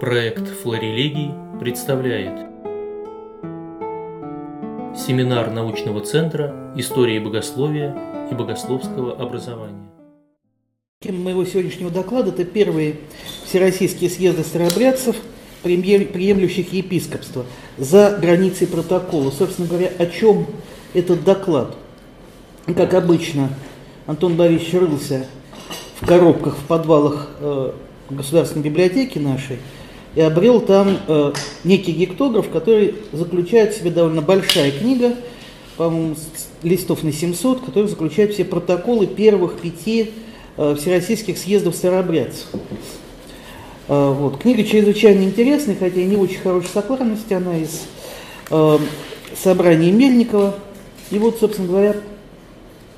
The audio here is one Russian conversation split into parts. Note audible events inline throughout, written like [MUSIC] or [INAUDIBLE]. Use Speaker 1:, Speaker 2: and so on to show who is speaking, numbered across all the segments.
Speaker 1: Проект «Флорелегий» представляет Семинар научного центра истории богословия и богословского образования.
Speaker 2: Тема моего сегодняшнего доклада – это первые всероссийские съезды старообрядцев, приемлющих епископство, за границей протокола. Собственно говоря, о чем этот доклад? Как обычно, Антон Борисович рылся в коробках, в подвалах э, Государственной библиотеки нашей – и обрел там э, некий гектограф, который заключает в себе довольно большая книга, по-моему, листов на 700, который заключает все протоколы первых пяти э, всероссийских съездов старообрядцев. Э, вот. Книга чрезвычайно интересная, хотя и не очень хорошей сокладности, она из э, собрания Мельникова. И вот, собственно говоря,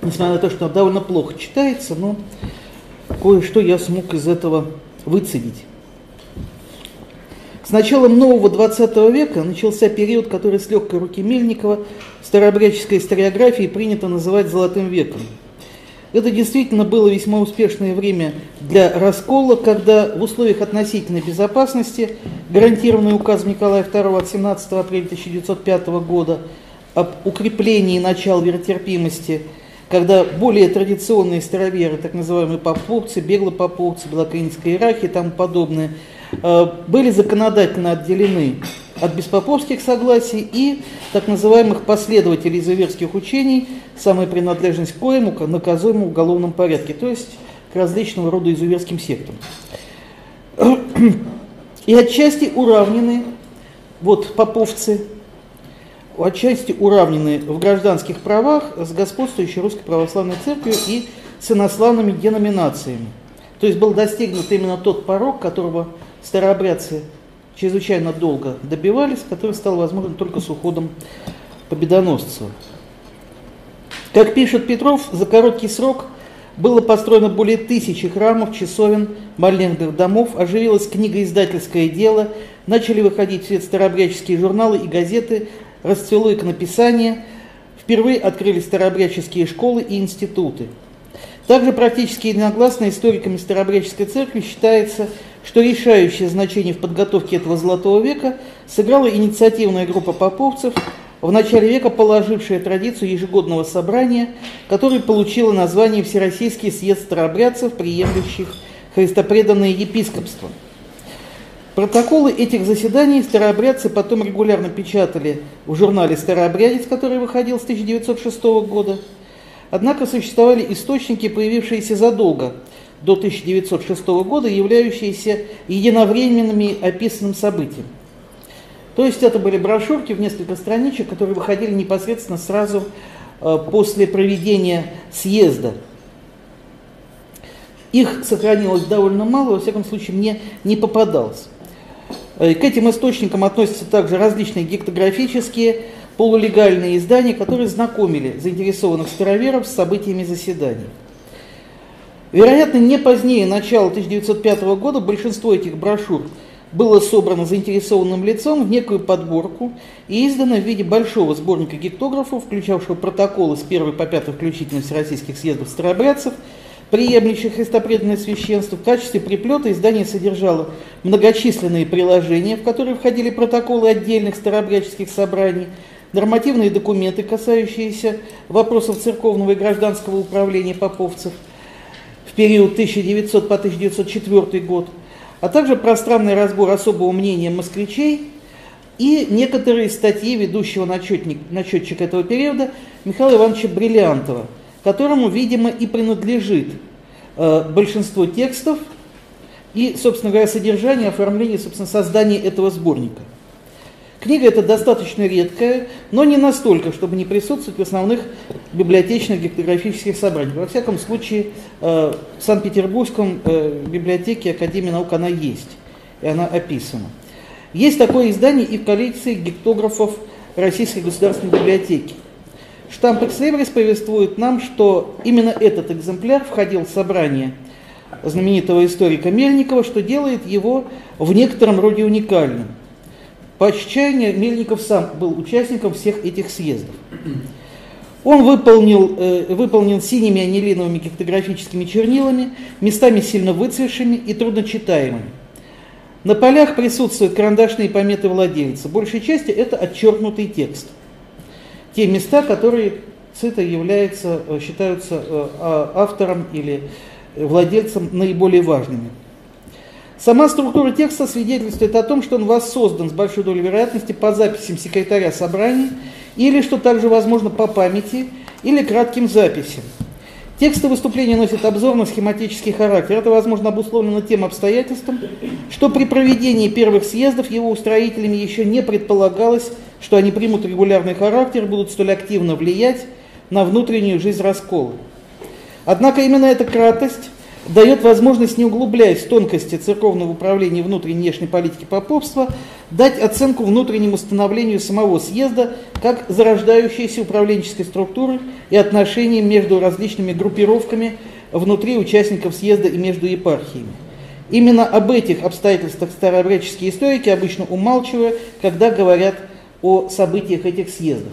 Speaker 2: несмотря на то, что она довольно плохо читается, но кое-что я смог из этого выцедить. Началом нового 20 века начался период, который с легкой руки Мельникова в старообрядческой историографии принято называть «золотым веком». Это действительно было весьма успешное время для раскола, когда в условиях относительной безопасности, гарантированный указом Николая II от 17 апреля 1905 года об укреплении начал веротерпимости, когда более традиционные староверы, так называемые поповцы, беглопоповцы, белокаинская иерархия и тому подобное – были законодательно отделены от беспоповских согласий и так называемых последователей изуверских учений, самая принадлежность к коему наказуема в уголовном порядке, то есть к различного рода изуверским сектам. [CLEARS THROAT] И отчасти уравнены, вот поповцы, отчасти уравнены в гражданских правах с господствующей Русской Православной Церковью и с инославными деноминациями. То есть был достигнут именно тот порог, которого старообрядцы чрезвычайно долго добивались, который стал возможен только с уходом победоносцев. Как пишет Петров, за короткий срок было построено более тысячи храмов, часовен, молебных домов, оживилось книгоиздательское дело, начали выходить в свет старообрядческие журналы и газеты, расцвело иконописание, впервые открылись старообрядческие школы и институты. Также практически единогласно историками Старообрядческой церкви считается, что решающее значение в подготовке этого золотого века сыграла инициативная группа поповцев, в начале века положившая традицию ежегодного собрания, которое получило название Всероссийский съезд старообрядцев, приемлющих христопреданное епископство. Протоколы этих заседаний старообрядцы потом регулярно печатали в журнале «Старообрядец», который выходил с 1906 года. Однако существовали источники, появившиеся задолго до 1906 года, являющиеся единовременными описанным событием. То есть это были брошюрки в несколько страничек, которые выходили непосредственно сразу э, после проведения съезда. Их сохранилось довольно мало, во всяком случае мне не попадалось. Э, к этим источникам относятся также различные гектографические, полулегальные издания, которые знакомили заинтересованных староверов с событиями заседаний. Вероятно, не позднее начала 1905 года большинство этих брошюр было собрано заинтересованным лицом в некую подборку и издано в виде большого сборника гектографов, включавшего протоколы с 1 по 5 включительно всероссийских съездов старообрядцев, приемлющих христопреданное священство. В качестве приплета издание содержало многочисленные приложения, в которые входили протоколы отдельных старообрядческих собраний, нормативные документы, касающиеся вопросов церковного и гражданского управления поповцев – в период 1900 по 1904 год, а также пространный разбор особого мнения москвичей и некоторые статьи ведущего начетник, начетчика этого периода Михаила Ивановича Бриллиантова, которому, видимо, и принадлежит э, большинство текстов и, собственно говоря, содержание, оформление, собственно, создание этого сборника. Книга эта достаточно редкая, но не настолько, чтобы не присутствовать в основных библиотечных гектографических собраниях. Во всяком случае, э, в Санкт-Петербургском э, библиотеке Академии наук она есть, и она описана. Есть такое издание и в коллекции гектографов Российской государственной библиотеки. Штамп Экслебрис повествует нам, что именно этот экземпляр входил в собрание знаменитого историка Мельникова, что делает его в некотором роде уникальным – по Мельников сам был участником всех этих съездов. Он выполнил, э, выполнен синими анилиновыми гектографическими чернилами, местами сильно выцветшими и трудночитаемыми. На полях присутствуют карандашные пометы владельца. Большей части это отчеркнутый текст. Те места, которые ЦИТа является, э, считаются э, а, автором или владельцем наиболее важными. Сама структура текста свидетельствует о том, что он воссоздан с большой долей вероятности по записям секретаря собрания или, что также возможно, по памяти или кратким записям. Тексты выступления носят обзорно-схематический характер. Это, возможно, обусловлено тем обстоятельством, что при проведении первых съездов его устроителями еще не предполагалось, что они примут регулярный характер, будут столь активно влиять на внутреннюю жизнь раскола. Однако именно эта кратость дает возможность, не углубляясь в тонкости церковного управления внутренней и внешней политики поповства, дать оценку внутреннему становлению самого съезда как зарождающейся управленческой структуры и отношениям между различными группировками внутри участников съезда и между епархиями. Именно об этих обстоятельствах старообрядческие историки обычно умалчивают, когда говорят о событиях этих съездов.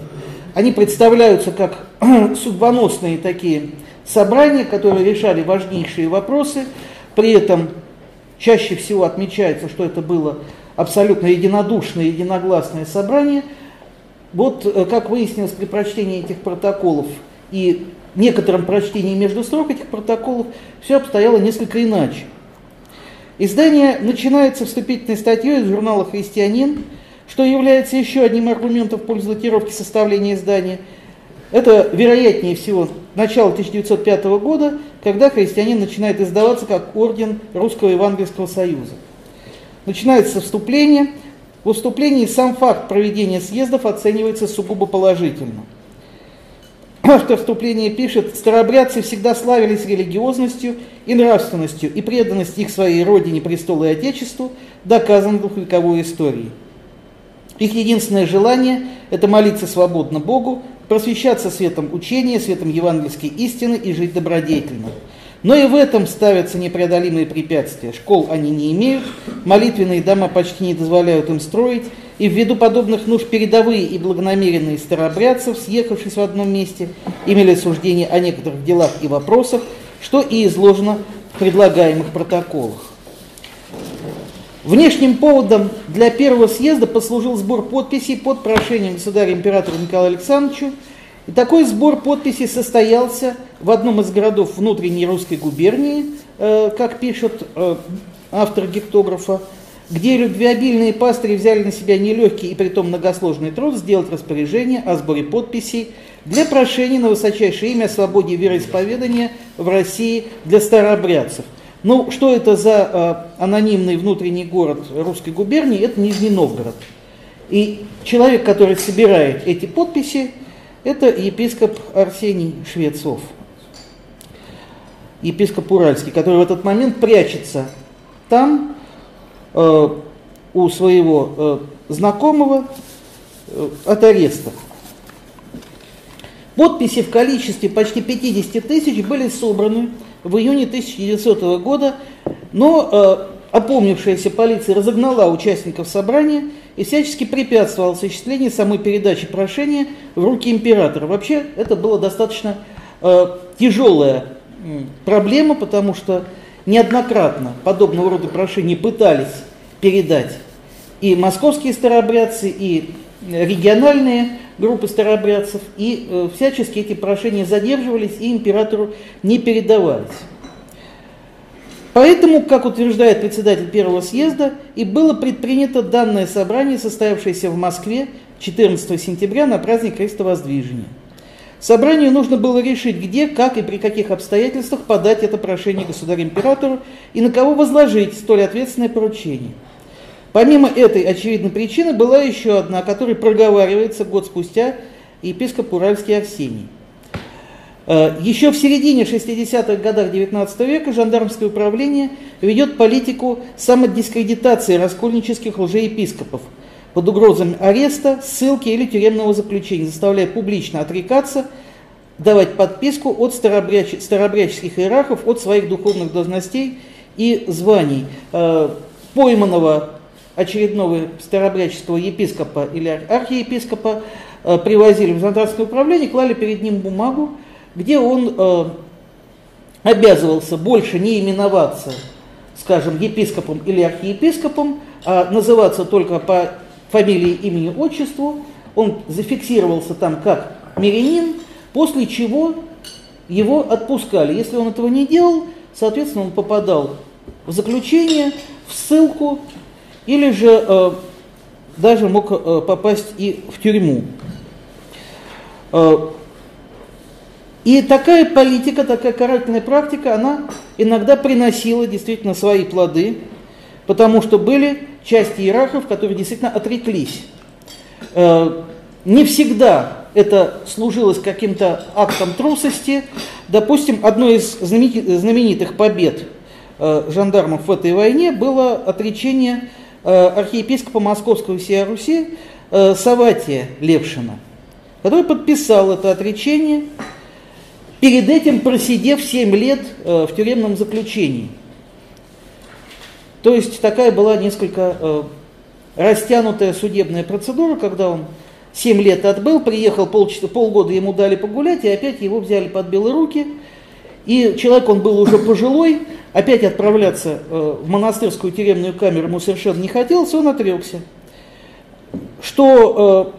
Speaker 2: Они представляются как [CLEARS THROAT] судьбоносные такие собрания, которые решали важнейшие вопросы, при этом чаще всего отмечается, что это было абсолютно единодушное, единогласное собрание. Вот, э, как выяснилось при прочтении этих протоколов и некотором прочтении между строк этих протоколов, все обстояло несколько иначе. Издание начинается вступительной статьей из журнала «Христианин», что является еще одним аргументом в пользу датировки составления издания – это, вероятнее всего, начало 1905 года, когда христианин начинает издаваться как орден Русского Евангельского Союза. Начинается вступление. В вступлении сам факт проведения съездов оценивается сугубо положительно. Автор вступления пишет, старообрядцы всегда славились религиозностью и нравственностью, и преданность их своей родине, престолу и отечеству доказана двухвековой историей. Их единственное желание – это молиться свободно Богу, просвещаться светом учения, светом евангельской истины и жить добродетельно. Но и в этом ставятся непреодолимые препятствия. Школ они не имеют, молитвенные дома почти не дозволяют им строить, и ввиду подобных нужд передовые и благонамеренные старообрядцев, съехавшись в одном месте, имели суждение о некоторых делах и вопросах, что и изложено в предлагаемых протоколах. Внешним поводом для первого съезда послужил сбор подписей под прошением государя-императора Николая Александровича. И такой сбор подписей состоялся в одном из городов внутренней русской губернии, э, как пишет э, автор гектографа, где любвеобильные пастыри взяли на себя нелегкий и притом многосложный труд сделать распоряжение о сборе подписей для прошения на высочайшее имя о свободе вероисповедания в России для старообрядцев – ну, что это за э, анонимный внутренний город русской губернии? Это Нижний Новгород. И человек, который собирает эти подписи, это епископ Арсений Швецов, епископ Уральский, который в этот момент прячется там э, у своего э, знакомого э, от ареста. Подписи в количестве почти 50 тысяч были собраны в июне 1900 года, но э, опомнившаяся полиция разогнала участников собрания и всячески препятствовала осуществлению самой передачи прошения в руки императора. Вообще это была достаточно э, тяжелая проблема, потому что неоднократно подобного рода прошения пытались передать и московские старообрядцы, и региональные группы старообрядцев, и э, всячески эти прошения задерживались и императору не передавались. Поэтому, как утверждает председатель первого съезда, и было предпринято данное собрание, состоявшееся в Москве 14 сентября на праздник Крестовоздвижения. Собранию нужно было решить, где, как и при каких обстоятельствах подать это прошение государю-императору и на кого возложить столь ответственное поручение – Помимо этой очевидной причины была еще одна, о которой проговаривается год спустя епископ Уральский Арсений. Э, еще в середине 60-х годах XIX века жандармское управление ведет политику самодискредитации раскольнических лжеепископов под угрозами ареста, ссылки или тюремного заключения, заставляя публично отрекаться, давать подписку от старобряч... старобряческих иерархов от своих духовных должностей и званий. Э, пойманного очередного старобряческого епископа или архиепископа э, привозили в Зандарское управление, клали перед ним бумагу, где он э, обязывался больше не именоваться скажем, епископом или архиепископом, а называться только по фамилии, имени, отчеству. Он зафиксировался там как мирянин, после чего его отпускали. Если он этого не делал, соответственно, он попадал в заключение, в ссылку, или же э, даже мог э, попасть и в тюрьму. Э, и такая политика, такая карательная практика, она иногда приносила действительно свои плоды, потому что были части иерархов, которые действительно отреклись. Э, не всегда это служилось каким-то актом трусости. Допустим, одной из знаменитых побед э, жандармов в этой войне было отречение архиепископа Московского и всей Руси Саватия Левшина, который подписал это отречение перед этим просидев 7 лет э, в тюремном заключении. То есть такая была несколько э, растянутая судебная процедура, когда он 7 лет отбыл, приехал, пол, полгода ему дали погулять, и опять его взяли под белые руки. И человек, он был уже пожилой, опять отправляться э, в монастырскую тюремную камеру ему совершенно не хотелось, он отрекся. Что,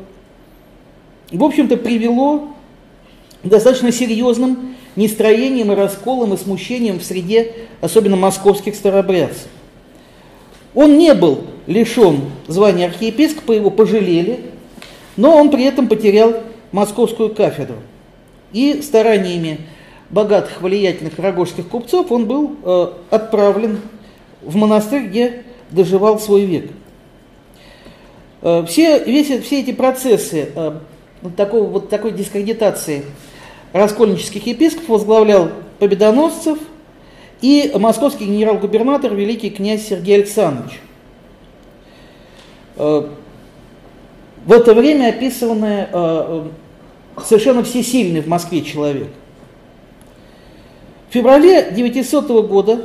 Speaker 2: в общем-то, привело достаточно серьезным нестроением и расколом и смущением в среде, особенно московских старобрядцев. Он не был лишен звания архиепископа, его пожалели, но он при этом потерял московскую кафедру. И стараниями богатых, влиятельных рогожских купцов он был э, отправлен в монастырь, где доживал свой век. Э, все, весь, все эти процессы э, такого, вот такой дискредитации раскольнических епископов возглавлял Победоносцев и московский генерал-губернатор великий князь Сергей Александрович. Э, в это время описанный э, совершенно всесильный в Москве человек. В феврале 900 года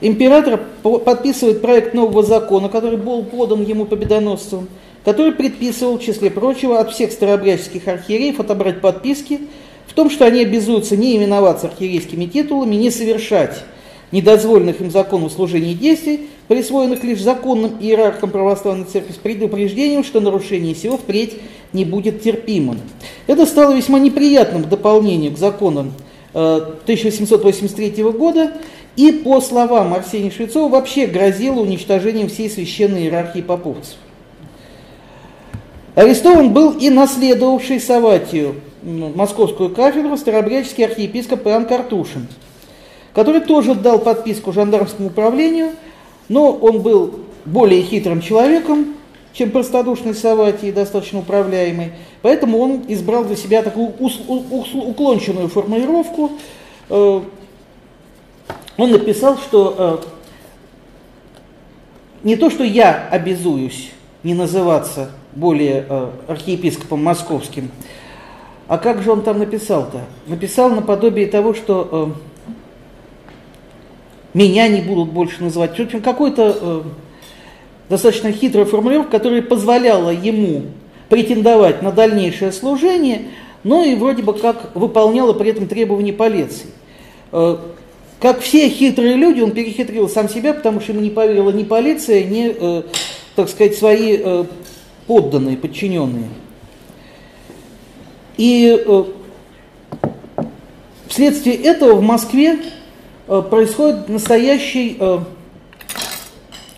Speaker 2: император подписывает проект нового закона, который был подан ему победоносцем, который предписывал, в числе прочего, от всех старообрядческих архиереев отобрать подписки в том, что они обязуются не именоваться архиерейскими титулами, не совершать недозволенных им законом служений и действий, присвоенных лишь законным иерархам православной церкви, с предупреждением, что нарушение сего впредь не будет терпимым. Это стало весьма неприятным дополнением к законам 1883 э, года и, по словам Арсения Швецова, вообще грозило уничтожением всей священной иерархии поповцев. Арестован был и наследовавший Саватию московскую кафедру старообрядческий архиепископ Иоанн Картушин, который тоже дал подписку жандармскому управлению, но он был более хитрым человеком, чем простодушный Саватий, достаточно управляемый, поэтому он избрал для себя такую уклонченную формулировку. Э, он написал, что э, не то, что я обязуюсь не называться более э, архиепископом московским, а как же он там написал-то? Написал наподобие того, что меня не будут больше называть. В общем, какой-то достаточно хитрая формулировка, которая позволяла ему претендовать на дальнейшее служение, но и вроде бы как выполняла при этом требования полиции. Э, как все хитрые люди, он перехитрил сам себя, потому что ему не поверила ни полиция, ни, э, так сказать, свои э, подданные, подчиненные. И вследствие этого в Москве происходит настоящий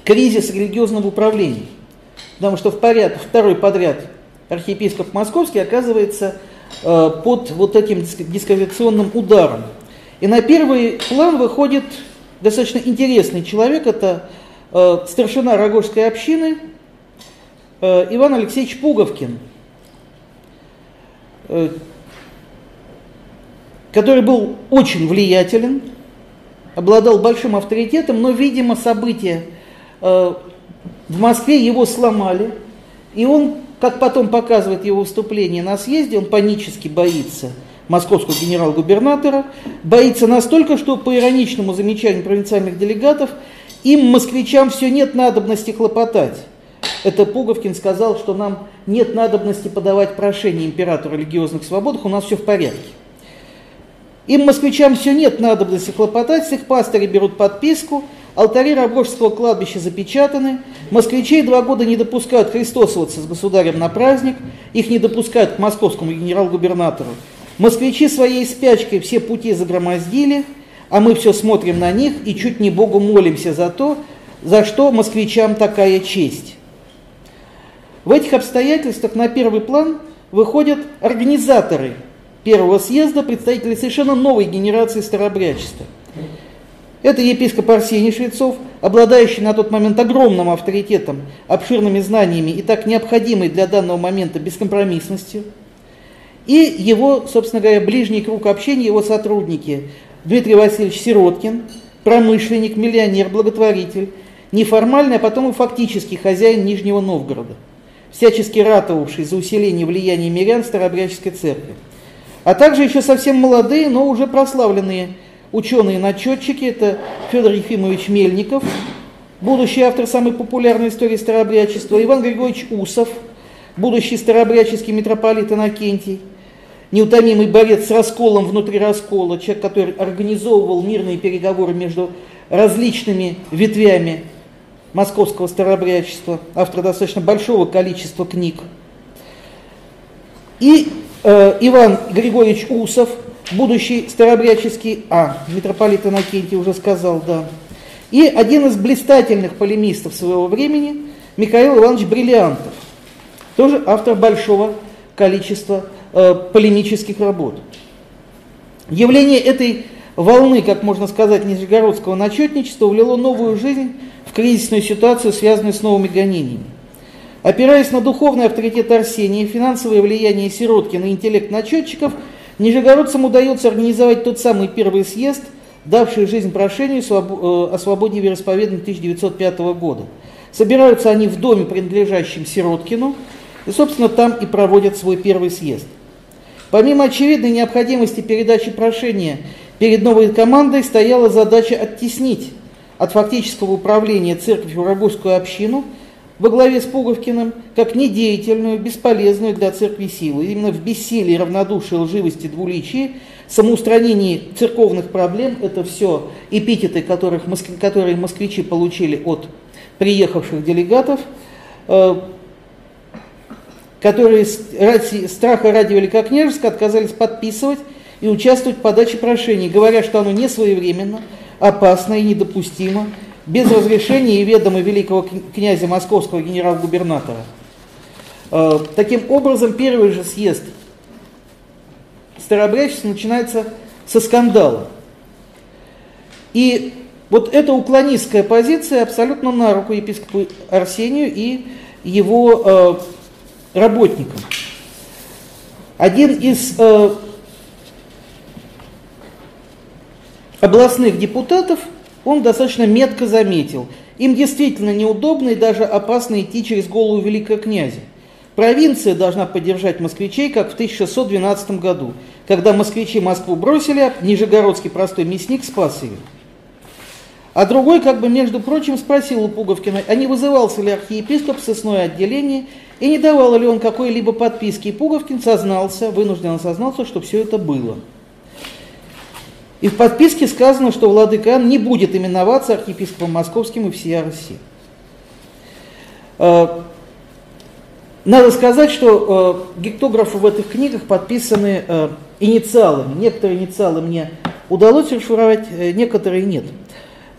Speaker 2: кризис религиозного управления. Потому что в поряд, второй подряд архиепископ Московский оказывается под вот этим дискредитационным ударом. И на первый план выходит достаточно интересный человек, это старшина Рогожской общины Иван Алексеевич Пуговкин – Э, который был очень влиятелен, обладал большим авторитетом, но, видимо, события э, в Москве его сломали, и он, как потом показывает его выступление на съезде, он панически боится московского генерал-губернатора, боится настолько, что по ироничному замечанию провинциальных делегатов, им, москвичам, все нет надобности хлопотать. Это Пуговкин сказал, что нам нет надобности подавать прошение императору религиозных свободах, у нас все в порядке. Им, москвичам, все нет надобности хлопотать, с их пастыри берут подписку, алтари Рогожского кладбища запечатаны, москвичей два года не допускают христосоваться с государем на праздник, их не допускают к московскому генерал-губернатору. Москвичи своей спячкой все пути загромоздили, а мы все смотрим на них и чуть не Богу молимся за то, за что москвичам такая честь. В этих обстоятельствах на первый план выходят организаторы первого съезда, представители совершенно новой генерации старообрядчества. Это епископ Арсений Швецов, обладающий на тот момент огромным авторитетом, обширными знаниями и так необходимой для данного момента бескомпромиссностью. И его, собственно говоря, ближний круг общения, его сотрудники Дмитрий Васильевич Сироткин, промышленник, миллионер, благотворитель, неформальный, а потом и фактический хозяин Нижнего Новгорода, всячески ратовавший за усиление влияния мирян Старообрядческой церкви. А также еще совсем молодые, но уже прославленные ученые-начетчики, это Федор Ефимович Мельников, будущий автор самой популярной истории старообрядчества, Иван Григорьевич Усов, будущий старообрядческий митрополит Иннокентий, неутомимый борец с расколом внутри раскола, человек, который организовывал мирные переговоры между различными ветвями московского старообрядчества, автор достаточно большого количества книг. И э, Иван Григорьевич Усов, будущий старообрядческий, а, митрополит Иннокентий уже сказал, да. И один из блистательных полемистов своего времени, Михаил Иванович Бриллиантов, тоже автор большого количества э, полемических работ. Явление этой волны, как можно сказать, нижегородского начетничества влило новую жизнь в кризисную ситуацию, связанную с новыми гонениями. Опираясь на духовный авторитет Арсения, финансовое влияние Сироткина и интеллект начетчиков, нижегородцам удается организовать тот самый первый съезд, давший жизнь прошению э, о свободе вероисповедания 1905 года. Собираются они в доме, принадлежащем Сироткину, и, собственно, там и проводят свой первый съезд. Помимо очевидной необходимости передачи прошения перед новой командой стояла задача оттеснить от фактического управления церковью Рогожскую общину во главе с Пуговкиным как недеятельную, бесполезную для церкви силу. Именно в бессилии, равнодушии, лживости, двуличии, самоустранении церковных проблем, это все эпитеты, которых, которые москвичи получили от приехавших делегатов, э, которые ради страха ради Великокняжеска отказались подписывать и участвовать в подаче прошений, говоря, что оно не своевременно, опасно и недопустимо, без разрешения и ведома великого князя московского генерал-губернатора. Э, таким образом, первый же съезд старообрядчества начинается со скандала. И вот эта уклонистская позиция абсолютно на руку епископу Арсению и его э, работникам. Один из э, областных депутатов он достаточно метко заметил. Им действительно неудобно и даже опасно идти через голову великого князя. Провинция должна поддержать москвичей, как в 1612 году, когда москвичи Москву бросили, а Нижегородский простой мясник спас ее. А другой, как бы, между прочим, спросил у Пуговкина, а не вызывался ли архиепископ в сосное отделение и не давал ли он какой-либо подписки. И Пуговкин сознался, вынужденно сознался, что все это было. И в подписке сказано, что владыка не будет именоваться архиепископом московским и всея Руси. Э, надо сказать, что э, гектографы в этих книгах подписаны э, инициалами. Некоторые инициалы мне удалось расшифровать, некоторые нет.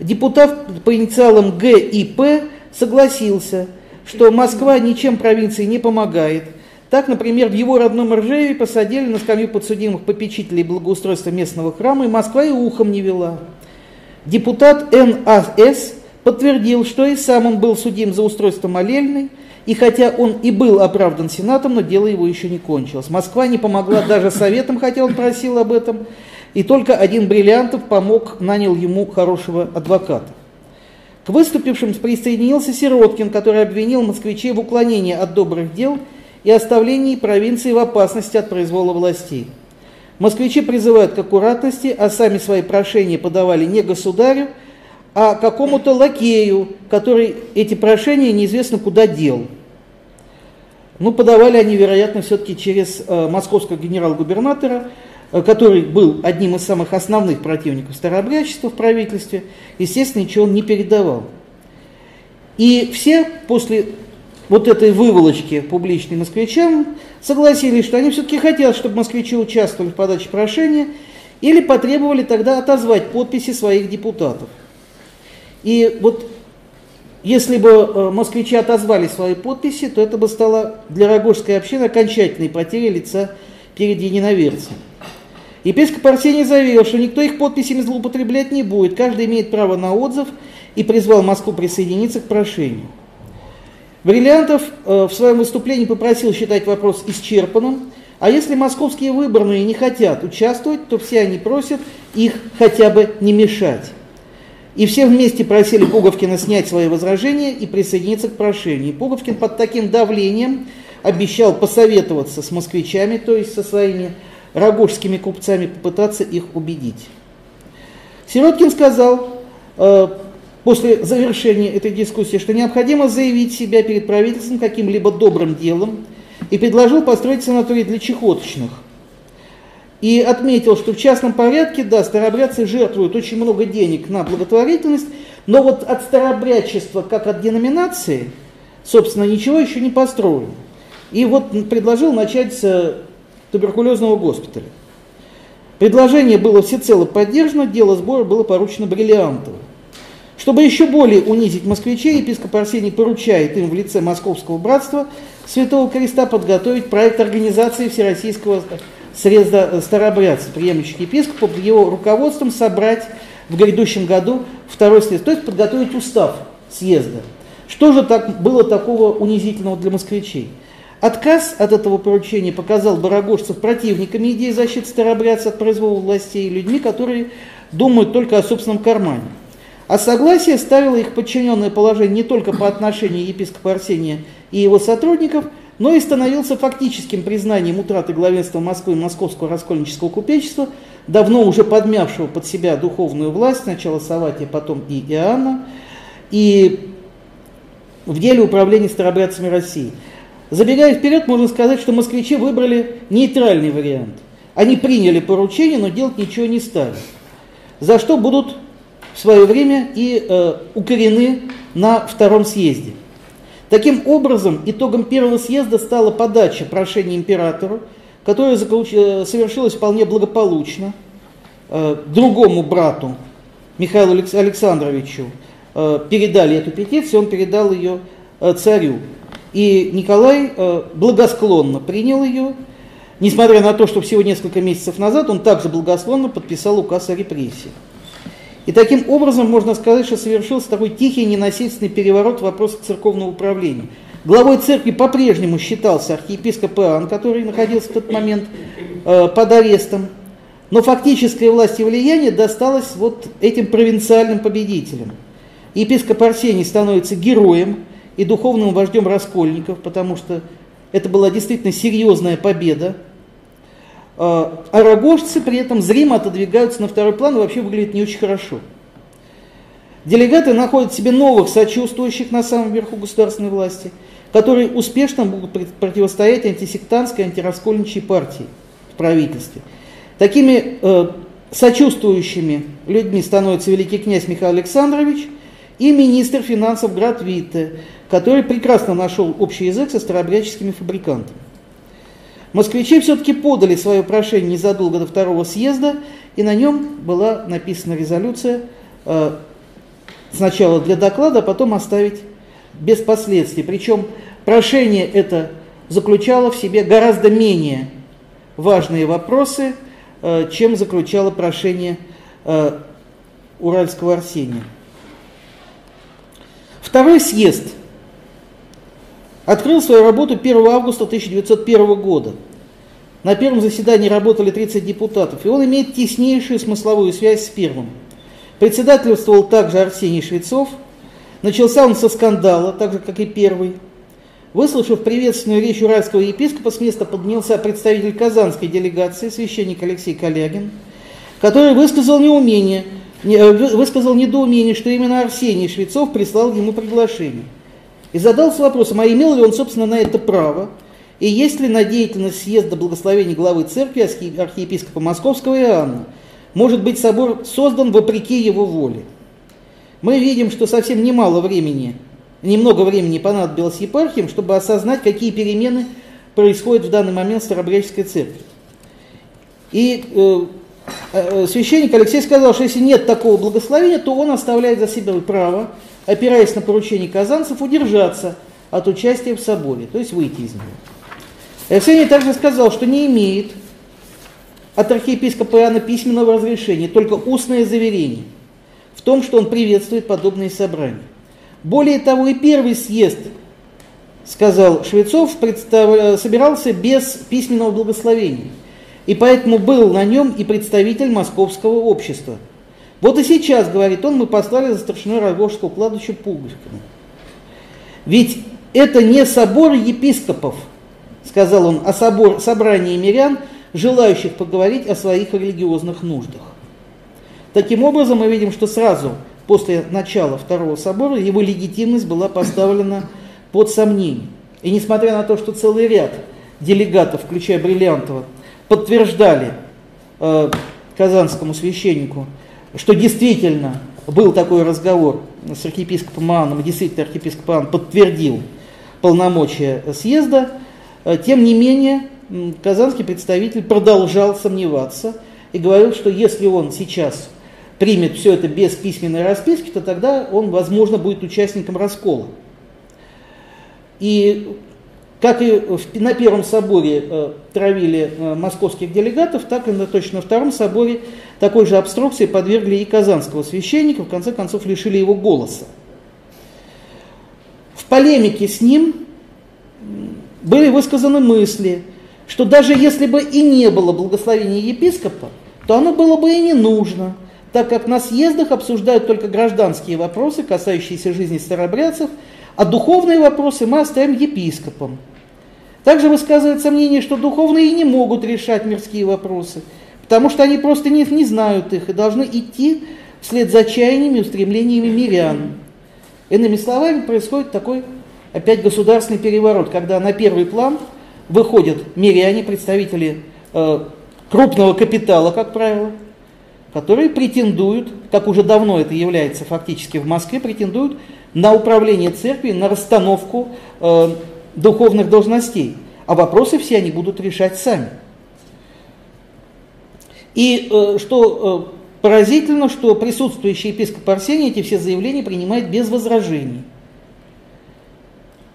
Speaker 2: Депутат по инициалам Г и П согласился, что Москва ничем провинции не помогает – так, например, в его родном Ржеве посадили на скамью подсудимых попечителей благоустройства местного храма, и Москва и ухом не вела. Депутат НАС подтвердил, что и сам он был судим за устройство молельной, и хотя он и был оправдан Сенатом, но дело его еще не кончилось. Москва не помогла даже советам, хотя он просил об этом, и только один Бриллиантов помог, нанял ему хорошего адвоката. К выступившим присоединился Сироткин, который обвинил москвичей в уклонении от добрых дел – и оставлении провинции в опасности от произвола властей. Москвичи призывают к аккуратности, а сами свои прошения подавали не государю, а какому-то лакею, который эти прошения неизвестно куда дел. Ну, подавали они, вероятно, все-таки через э, московского генерал-губернатора, э, который был одним из самых основных противников старообрядчества в правительстве, естественно, ничего он не передавал. И все после вот этой выволочки публичной москвичам согласились, что они все-таки хотят, чтобы москвичи участвовали в подаче прошения, или потребовали тогда отозвать подписи своих депутатов. И вот если бы э, москвичи отозвали свои подписи, то это бы стало для Рогожской общины окончательной потерей лица перед единоверцем. Епископ Арсений заверил, что никто их подписями злоупотреблять не будет, каждый имеет право на отзыв и призвал Москву присоединиться к прошению. Бриллиантов э, в своем выступлении попросил считать вопрос исчерпанным, а если московские выборные не хотят участвовать, то все они просят их хотя бы не мешать. И все вместе просили Пуговкина снять свои возражения и присоединиться к прошению. И Пуговкин под таким давлением обещал посоветоваться с москвичами, то есть со своими рогожскими купцами, попытаться их убедить. Сироткин сказал э, после завершения этой дискуссии, что необходимо заявить себя перед правительством каким-либо добрым делом и предложил построить санаторий для чехоточных – и отметил, что в частном порядке, да, старобрядцы жертвуют очень много денег на благотворительность, но вот от старобрядчества, как от деноминации, собственно, ничего еще не построено. И вот предложил начать с туберкулезного госпиталя. Предложение было всецело поддержано, дело сбора было поручено Бриллиантову. Чтобы еще более унизить москвичей, епископ Арсений поручает им в лице Московского братства Святого Креста подготовить проект организации Всероссийского среза старообрядцев, приемлющих епископа, под его руководством собрать в грядущем году второй съезд, то есть подготовить устав съезда. Что же так, было такого унизительного для москвичей? Отказ от этого поручения показал барагожцев противниками идеи защиты старообрядцев от произвола властей, людьми, которые думают только о собственном кармане. А согласие ставило их подчиненное положение не только по отношению епископа Арсения и его сотрудников – но и становился фактическим признанием утраты главенства Москвы и московского раскольнического купечества, давно уже подмявшего под себя духовную власть, сначала Саватия, потом и Иоанна, и в деле управления старобрядцами России. Забегая вперед, можно сказать, что москвичи выбрали нейтральный вариант. Они приняли поручение, но делать ничего не стали. За что будут в свое время и э, укорены на втором съезде. Таким образом, итогом первого съезда стала подача прошения императору, которая э, совершилась вполне благополучно, э, другому брату, Михаилу Александровичу, э, передали эту петицию, он передал ее царю. И Николай благосклонно принял ее, несмотря на то, что всего несколько месяцев назад он также благосклонно подписал указ о репрессии. И таким образом можно сказать, что совершился такой тихий ненасильственный переворот в вопросах церковного управления. Главой церкви по-прежнему считался архиепископ Иоанн, который находился в тот момент э, под арестом. Но фактическая власть и влияние досталось вот этим провинциальным победителям. Епископ Арсений становится героем и духовным вождем раскольников, потому что это была действительно серьезная победа а, а при этом зримо отодвигаются на второй план и вообще выглядят не очень хорошо. Делегаты находят себе новых сочувствующих на самом верху государственной власти, которые успешно могут противостоять антисектантской, антираскольничьей партии в правительстве. Такими э, сочувствующими людьми становится великий князь Михаил Александрович и министр финансов Град Витте, который прекрасно нашел общий язык со старообрядческими фабрикантами. Москвичи все-таки подали свое прошение незадолго до второго съезда, и на нем была написана резолюция э, сначала для доклада, а потом оставить без последствий. Причем прошение это заключало в себе гораздо менее важные вопросы, э, чем заключало прошение э, Уральского Арсения. Второй съезд – открыл свою работу 1 августа 1901 года. На первом заседании работали 30 депутатов, и он имеет теснейшую смысловую связь с первым. Председательствовал также Арсений Швецов. Начался он со скандала, так же, как и первый. Выслушав приветственную речь уральского епископа, с места поднялся представитель казанской делегации, священник Алексей Калягин, который высказал неумение, э, высказал недоумение, что именно Арсений Швецов прислал ему приглашение – и задался вопросом, а имел ли он, собственно, на это право, и есть ли на деятельность съезда благословения главы церкви архиепископа Московского Иоанна. Может быть, собор создан вопреки его воле. Мы видим, что совсем немало времени, немного времени понадобилось епархиям, чтобы осознать, какие перемены происходят в данный момент в Старобряческой церкви. И э, э, священник Алексей сказал, что если нет такого благословения, то он оставляет за себя право, опираясь на поручение казанцев, удержаться от участия в соборе, то есть выйти из него. Арсений также сказал, что не имеет от архиепископа Иоанна письменного разрешения, только устное заверение в том, что он приветствует подобные собрания. Более того, и первый съезд, сказал Швецов, представ... собирался без письменного благословения, и поэтому был на нем и представитель московского общества. Вот и сейчас, говорит он, мы послали за старшиной Рогожского кладбища Пуговкина. Ведь это не собор епископов – сказал он, о собор, собрании мирян, желающих поговорить о своих религиозных нуждах. Таким образом, мы видим, что сразу после начала Второго собора его легитимность была поставлена под сомнение. И несмотря на то, что целый ряд делегатов, включая Бриллиантова, подтверждали э, казанскому священнику, что действительно был такой разговор с архиепископом Иоанном, и действительно архиепископ Иоанн подтвердил полномочия съезда, Э, тем не менее, казанский представитель продолжал сомневаться и говорил, что если он сейчас примет все это без письменной расписки, то тогда он, возможно, будет участником раскола. И как и на Первом соборе э, травили э, московских делегатов, так и на, точно Втором соборе такой же обструкции подвергли и казанского священника, в конце концов лишили его голоса. В полемике с ним были высказаны мысли, что даже если бы и не было благословения епископа, то оно было бы и не нужно, так как на съездах обсуждают только гражданские вопросы, касающиеся жизни старобрядцев, а духовные вопросы мы оставим епископам. Также высказывается мнение, что духовные не могут решать мирские вопросы, потому что они просто не, не знают их и должны идти вслед за чаяниями и устремлениями мирян. Иными словами, происходит такой опять государственный переворот, когда на первый план выходят миряне, представители э, крупного капитала, как правило, которые претендуют, как уже давно это является фактически в Москве, претендуют на управление церковью, на расстановку э, духовных должностей. А вопросы все они будут решать сами. И э, что э, поразительно, что присутствующий епископ Арсений эти все заявления принимает без возражений.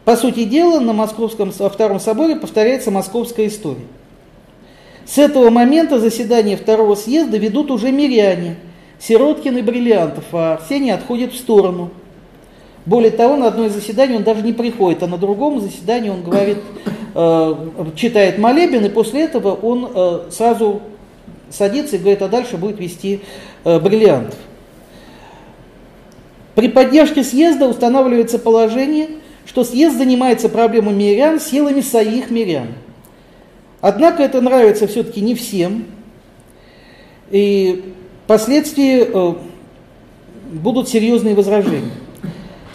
Speaker 2: По сути дела, на Московском Втором соборе повторяется московская история. С этого момента заседание Второго съезда ведут уже миряне, Сироткин и Бриллиантов, а Арсений отходит в сторону. Более того, на одно из заседаний он даже не приходит, а на другом заседании он говорит, э, читает молебен, и после этого он э, сразу садится и говорит, а дальше будет вести э, Бриллиантов. При поддержке съезда устанавливается положение – что съезд занимается проблемой мирян силами своих мирян. Однако это нравится все-таки не всем, и впоследствии э, будут серьезные возражения.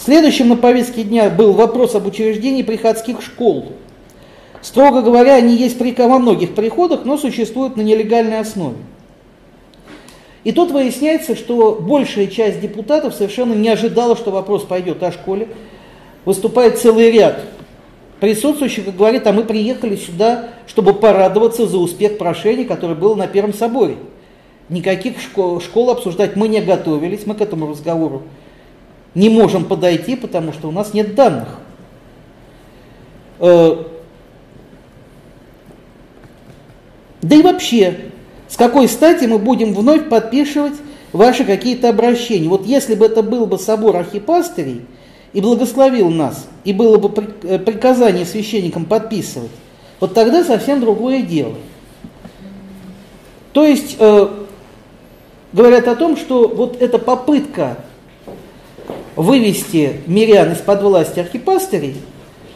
Speaker 2: Следующим на повестке дня был вопрос об учреждении приходских школ. Строго говоря, они есть во многих приходах, но существуют на нелегальной основе. И тут выясняется, что большая часть депутатов совершенно не ожидала, что вопрос пойдет о школе, выступает целый ряд присутствующих и говорит, а мы приехали сюда, чтобы порадоваться за успех прошения, который был на Первом соборе. Никаких школ, школ обсуждать мы не готовились, мы к этому разговору не можем подойти, потому что у нас нет данных. Э, да и вообще, с какой стати мы будем вновь подписывать ваши какие-то обращения? Вот если бы это был бы собор архипастырей, и благословил нас, и было бы э, приказание священникам подписывать, вот тогда совсем другое дело. То есть э, говорят о том, что вот эта попытка вывести мирян из-под власти архипастырей,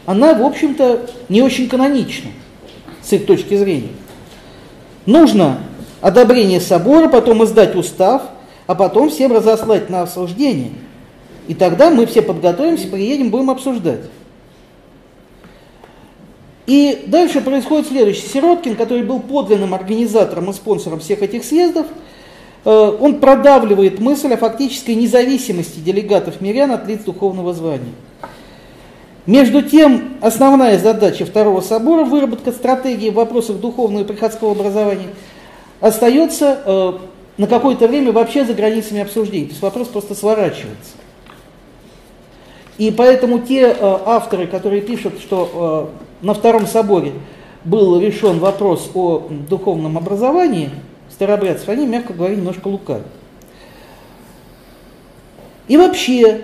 Speaker 2: она, в общем-то, не очень канонична с их точки зрения. Нужно одобрение собора, потом издать устав, а потом всем разослать на осуждение – и тогда мы все подготовимся, приедем, будем обсуждать. И дальше происходит следующее. Сироткин, который был подлинным организатором и спонсором всех этих съездов, он продавливает мысль о фактической независимости делегатов мирян от лиц духовного звания. Между тем, основная задача Второго собора, выработка стратегии в вопросах духовного и приходского образования, остается э, на какое-то время вообще за границами обсуждений. То есть вопрос просто сворачивается. И поэтому те э, авторы, которые пишут, что э, на Втором соборе был решен вопрос о духовном образовании старобрядцев, они, мягко говоря, немножко лукавят. И вообще,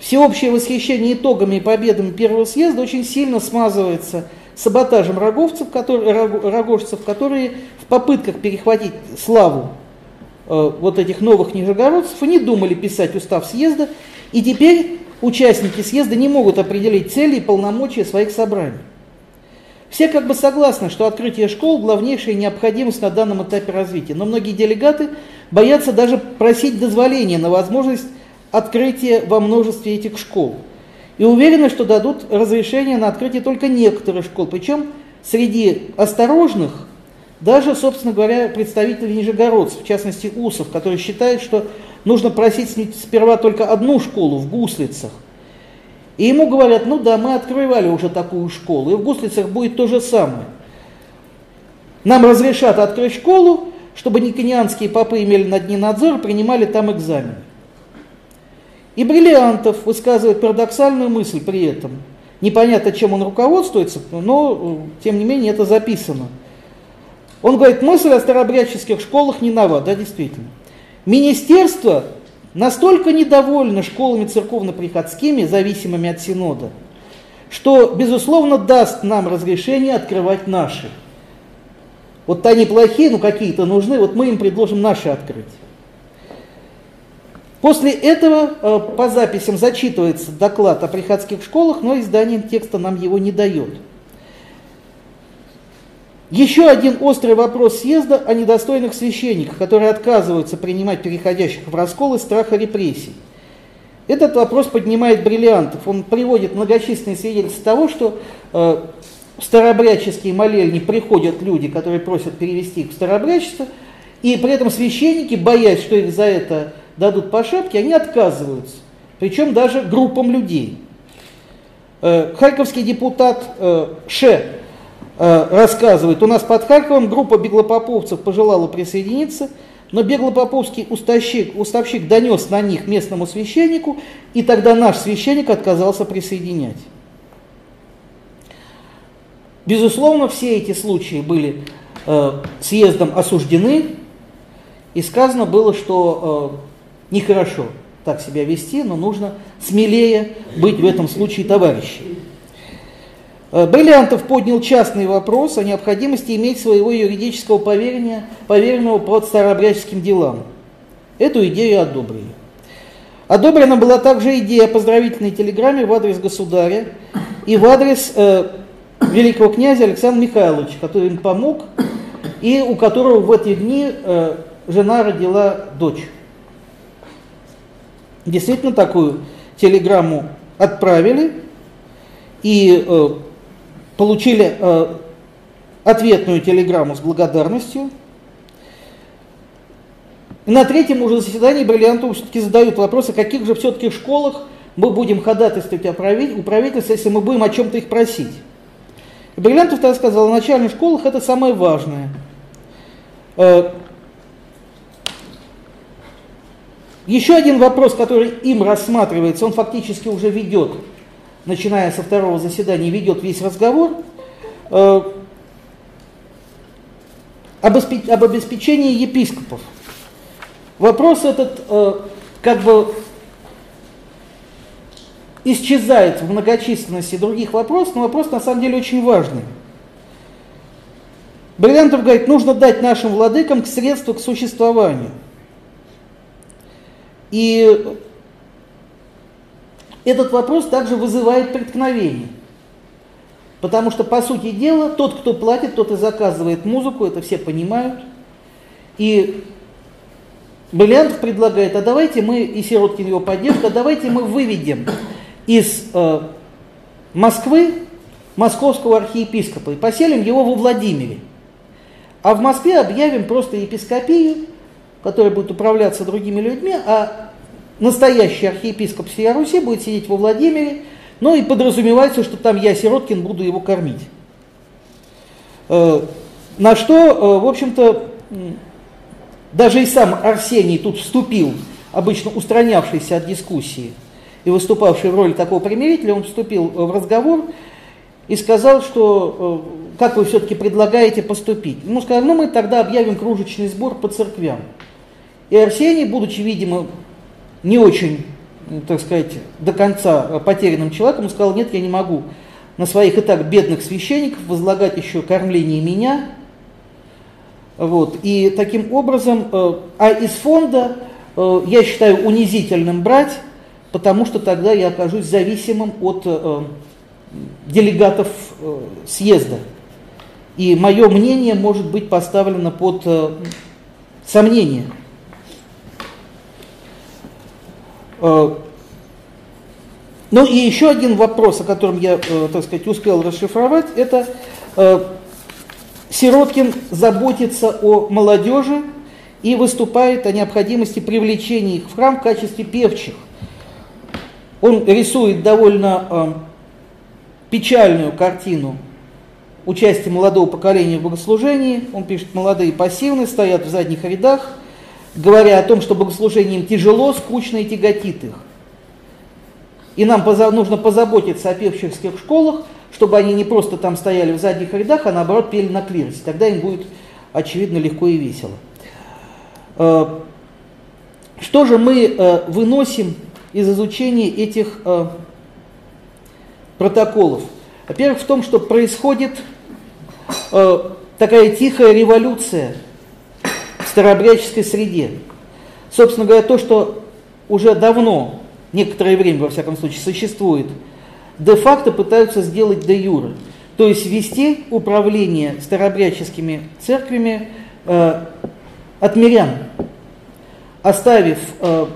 Speaker 2: всеобщее восхищение итогами и победами первого съезда очень сильно смазывается саботажем роговцев, которые, рогожцев, которые в попытках перехватить славу э, вот этих новых нижегородцев, они думали писать устав съезда, и теперь участники съезда не могут определить цели и полномочия своих собраний. Все как бы согласны, что открытие школ – главнейшая необходимость на данном этапе развития, но многие делегаты боятся даже просить дозволения на возможность открытия во множестве этих школ. И уверены, что дадут разрешение на открытие только некоторых школ, причем среди осторожных даже, собственно говоря, представители нижегородцев, в частности Усов, который считает, что нужно просить сперва только одну школу в Гуслицах. И ему говорят, ну да, мы открывали уже такую школу, и в Гуслицах будет то же самое. Нам разрешат открыть школу, чтобы никонианские попы имели над ней надзор, принимали там экзамен. И Бриллиантов высказывает парадоксальную мысль при этом. Непонятно, чем он руководствуется, но тем не менее это записано. Он говорит, мысль о старообрядческих школах не нова, да, действительно. Министерство настолько недовольно школами церковно-приходскими, зависимыми от Синода, что, безусловно, даст нам разрешение открывать наши. Вот они плохие, но какие-то нужны, вот мы им предложим наши открыть. После этого э, по записям зачитывается доклад о приходских школах, но изданием текста нам его не дает. Еще один острый вопрос съезда о недостойных священниках, которые отказываются принимать переходящих в раскол из страха репрессий. Этот вопрос поднимает Бриллиантов. Он приводит многочисленные свидетельства того, что э, в старообрядческие молельни приходят люди, которые просят перевести их в старообрядчество, и при этом священники, боясь, что их за это дадут по шапке, они отказываются. Причем даже группам людей. Э, харьковский депутат э, Ше рассказывает, у нас под Харьковом группа беглопоповцев пожелала присоединиться, но беглопоповский уставщик, уставщик донес на них местному священнику, и тогда наш священник отказался присоединять. Безусловно, все эти случаи были э, съездом осуждены, и сказано было, что э, нехорошо так себя вести, но нужно смелее быть в этом случае товарищем. Э, Бриллиантов поднял частный вопрос о необходимости иметь своего юридического поверения, поверенного по старообрядческим делам. Эту идею одобрили. Одобрена была также идея о поздравительной телеграмме в адрес государя и в адрес э, великого князя Александра Михайловича, который им помог, и у которого в эти дни э, жена родила дочь. Действительно, такую телеграмму отправили, и э, получили э, ответную телеграмму с благодарностью. И на третьем уже заседании Бриллиантову все-таки задают вопрос, о каких же все-таки школах мы будем ходатайствовать о правитель, у правительства, если мы будем о чем-то их просить. Бриллиантов тогда сказал, в начальных школах это самое важное. Э, еще один вопрос, который им рассматривается, он фактически уже ведет начиная со второго заседания, ведет весь разговор э, об, об обеспечении епископов. Вопрос этот э, как бы исчезает в многочисленности других вопросов, но вопрос на самом деле очень важный. Бриллиантов говорит, нужно дать нашим владыкам средства к существованию. И этот вопрос также вызывает преткновение. Потому что, по сути дела, тот, кто платит, тот и заказывает музыку, это все понимают. И Бриллиантов предлагает, а давайте мы, и Сироткин его поддержит, а давайте мы выведем из э, Москвы московского архиепископа и поселим его во Владимире. А в Москве объявим просто епископию, которая будет управляться другими людьми, а настоящий архиепископ всей Руси будет сидеть во Владимире, ну и подразумевается, что там я, Сироткин, буду его кормить. Э, на что, э, в общем-то, даже и сам Арсений тут вступил, обычно устранявшийся от дискуссии и выступавший в роли такого примирителя, он вступил в разговор и сказал, что э, как вы все-таки предлагаете поступить. Ему сказали, ну мы тогда объявим кружечный сбор по церквям. И Арсений, будучи, видимо, не очень, так сказать, до конца потерянным человеком, сказал, нет, я не могу на своих и так бедных священников возлагать еще кормление меня. Вот. И таким образом, э, а из фонда э, я считаю унизительным брать, потому что тогда я окажусь зависимым от делегатов э, съезда. И мое мнение может быть поставлено под сомнение. Э, ну и еще один вопрос, о котором я, так сказать, успел расшифровать, это Сироткин заботится о молодежи и выступает о необходимости привлечения их в храм в качестве певчих. Он рисует довольно печальную картину участия молодого поколения в богослужении. Он пишет, молодые пассивные стоят в задних рядах, говоря о том, что богослужение им тяжело, скучно и тяготит их. И нам нужно позаботиться о певческих школах, чтобы они не просто там стояли в задних рядах, а наоборот пели на клиросе. Тогда им будет, очевидно, легко и весело. Э, что же мы э, выносим из изучения этих э, протоколов. Во-первых, в том, что происходит такая тихая революция старообрядческой среде. Собственно говоря, то, что уже давно, некоторое время, во всяком случае, существует, де-факто пытаются сделать де-юре. То есть ввести управление старообрядческими церквями э, от мирян, оставив э,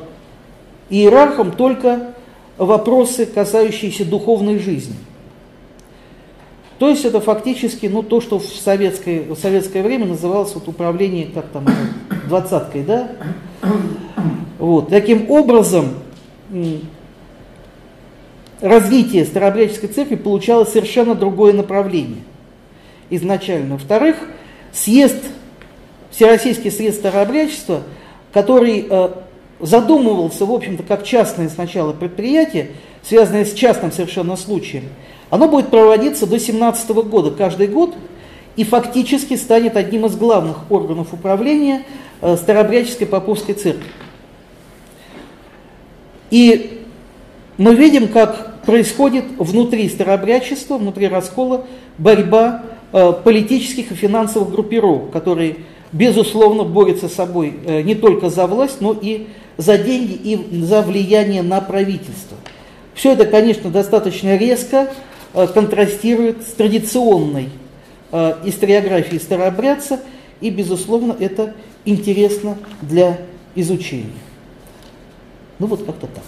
Speaker 2: иерархам только вопросы, касающиеся духовной жизни. То есть это фактически ну, то, что в советское, в советское время называлось вот управление, как там, двадцаткой, да? Вот. Таким образом, развитие Старообрядческой церкви получало совершенно другое направление изначально. Во-вторых, съезд, Всероссийский съезд Старообрядчества, который э, задумывался, в общем-то, как частное сначала предприятие, связанное с частным совершенно случаем, оно будет проводиться до 2017 года, каждый год, и фактически станет одним из главных органов управления э, Старообрядческой Поповской Церкви. И мы видим, как происходит внутри старообрядчества, внутри раскола борьба э, политических и финансовых группировок, которые, безусловно, борются с собой э, не только за власть, но и за деньги и за влияние на правительство. Все это, конечно, достаточно резко контрастирует с традиционной э, историографией старообрядца, и, безусловно, это интересно для изучения. Ну вот как-то так.